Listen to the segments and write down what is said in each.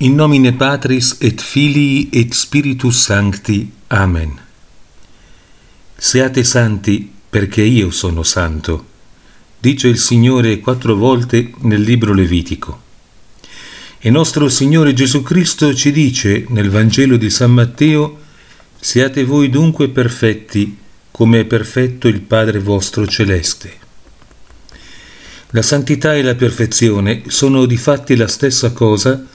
In nomine Patris et Filii et Spiritus Sancti. Amen. Siate santi perché io sono santo, dice il Signore quattro volte nel libro Levitico. E nostro Signore Gesù Cristo ci dice nel Vangelo di San Matteo, siate voi dunque perfetti come è perfetto il Padre vostro celeste. La santità e la perfezione sono di fatti la stessa cosa,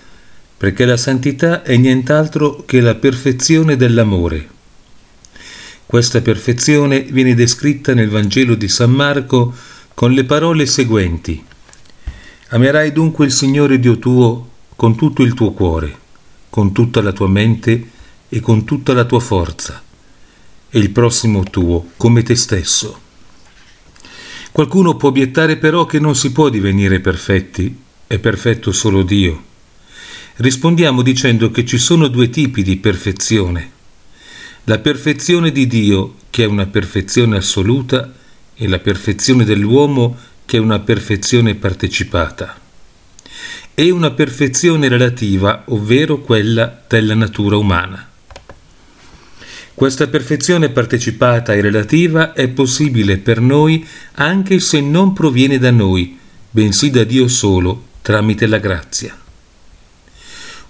perché la santità è nient'altro che la perfezione dell'amore. Questa perfezione viene descritta nel Vangelo di San Marco con le parole seguenti. Amerai dunque il Signore Dio tuo con tutto il tuo cuore, con tutta la tua mente e con tutta la tua forza, e il prossimo tuo come te stesso. Qualcuno può obiettare però che non si può divenire perfetti, è perfetto solo Dio. Rispondiamo dicendo che ci sono due tipi di perfezione. La perfezione di Dio, che è una perfezione assoluta, e la perfezione dell'uomo, che è una perfezione partecipata. E una perfezione relativa, ovvero quella della natura umana. Questa perfezione partecipata e relativa è possibile per noi anche se non proviene da noi, bensì da Dio solo, tramite la grazia.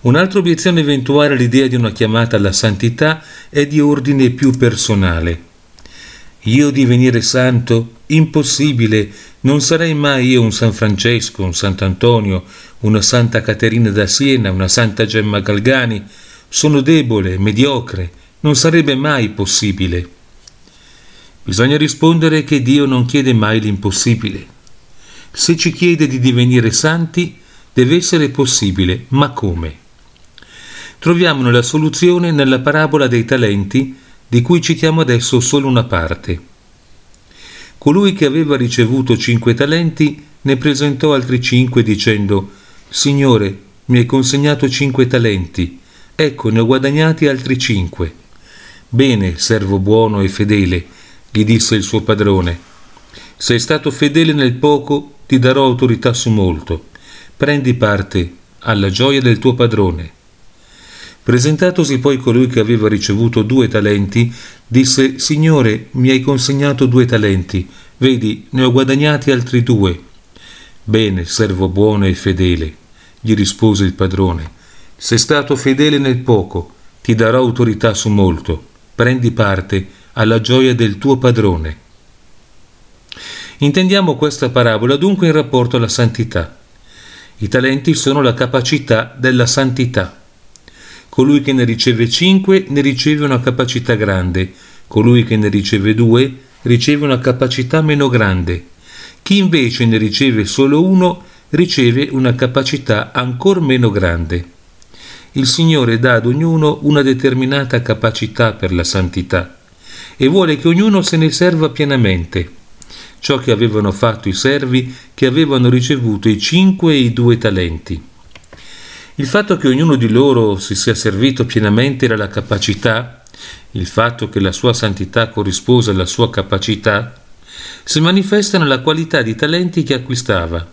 Un'altra obiezione eventuale all'idea di una chiamata alla santità è di ordine più personale. Io divenire santo? Impossibile, non sarei mai io un San Francesco, un Sant'Antonio, una Santa Caterina da Siena, una Santa Gemma Galgani. Sono debole, mediocre, non sarebbe mai possibile. Bisogna rispondere che Dio non chiede mai l'impossibile. Se ci chiede di divenire santi, deve essere possibile, ma come? Troviamo la soluzione nella parabola dei talenti, di cui citiamo adesso solo una parte. Colui che aveva ricevuto cinque talenti ne presentò altri cinque dicendo Signore, mi hai consegnato cinque talenti, ecco ne ho guadagnati altri cinque. Bene, servo buono e fedele, gli disse il suo padrone. Sei stato fedele nel poco, ti darò autorità su molto. Prendi parte alla gioia del tuo padrone. Presentatosi poi colui che aveva ricevuto due talenti, disse Signore, mi hai consegnato due talenti, vedi, ne ho guadagnati altri due. Bene, servo buono e fedele, gli rispose il padrone. Sei stato fedele nel poco, ti darò autorità su molto. Prendi parte alla gioia del tuo padrone. Intendiamo questa parabola dunque in rapporto alla santità. I talenti sono la capacità della santità. Colui che ne riceve cinque ne riceve una capacità grande, colui che ne riceve due riceve una capacità meno grande. Chi invece ne riceve solo uno riceve una capacità ancor meno grande. Il Signore dà ad ognuno una determinata capacità per la santità e vuole che ognuno se ne serva pienamente. Ciò che avevano fatto i servi che avevano ricevuto i cinque e i due talenti. Il fatto che ognuno di loro si sia servito pienamente era la capacità, il fatto che la sua santità corrispose alla sua capacità, si manifesta nella qualità di talenti che acquistava.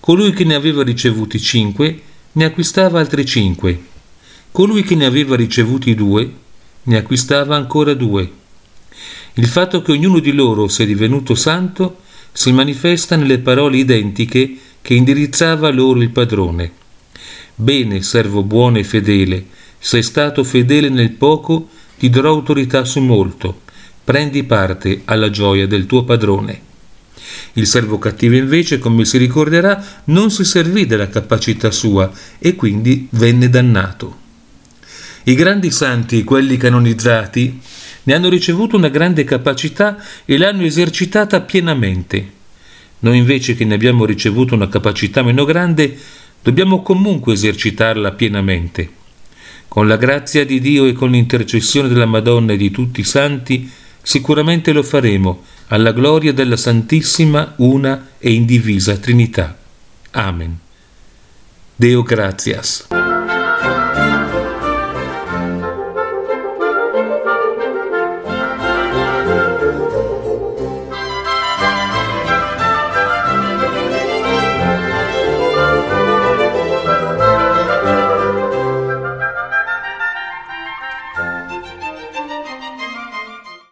Colui che ne aveva ricevuti cinque ne acquistava altri cinque. Colui che ne aveva ricevuti due ne acquistava ancora due. Il fatto che ognuno di loro sia divenuto santo si manifesta nelle parole identiche che indirizzava loro il padrone. Bene, servo buono e fedele, sei stato fedele nel poco, ti darò autorità su molto. Prendi parte alla gioia del tuo padrone. Il servo cattivo invece, come si ricorderà, non si servì della capacità sua e quindi venne dannato. I grandi santi, quelli canonizzati, ne hanno ricevuto una grande capacità e l'hanno esercitata pienamente. Noi invece che ne abbiamo ricevuto una capacità meno grande, dobbiamo comunque esercitarla pienamente. Con la grazia di Dio e con l'intercessione della Madonna e di tutti i santi, sicuramente lo faremo, alla gloria della Santissima, una e indivisa Trinità. Amen. Deo gratias.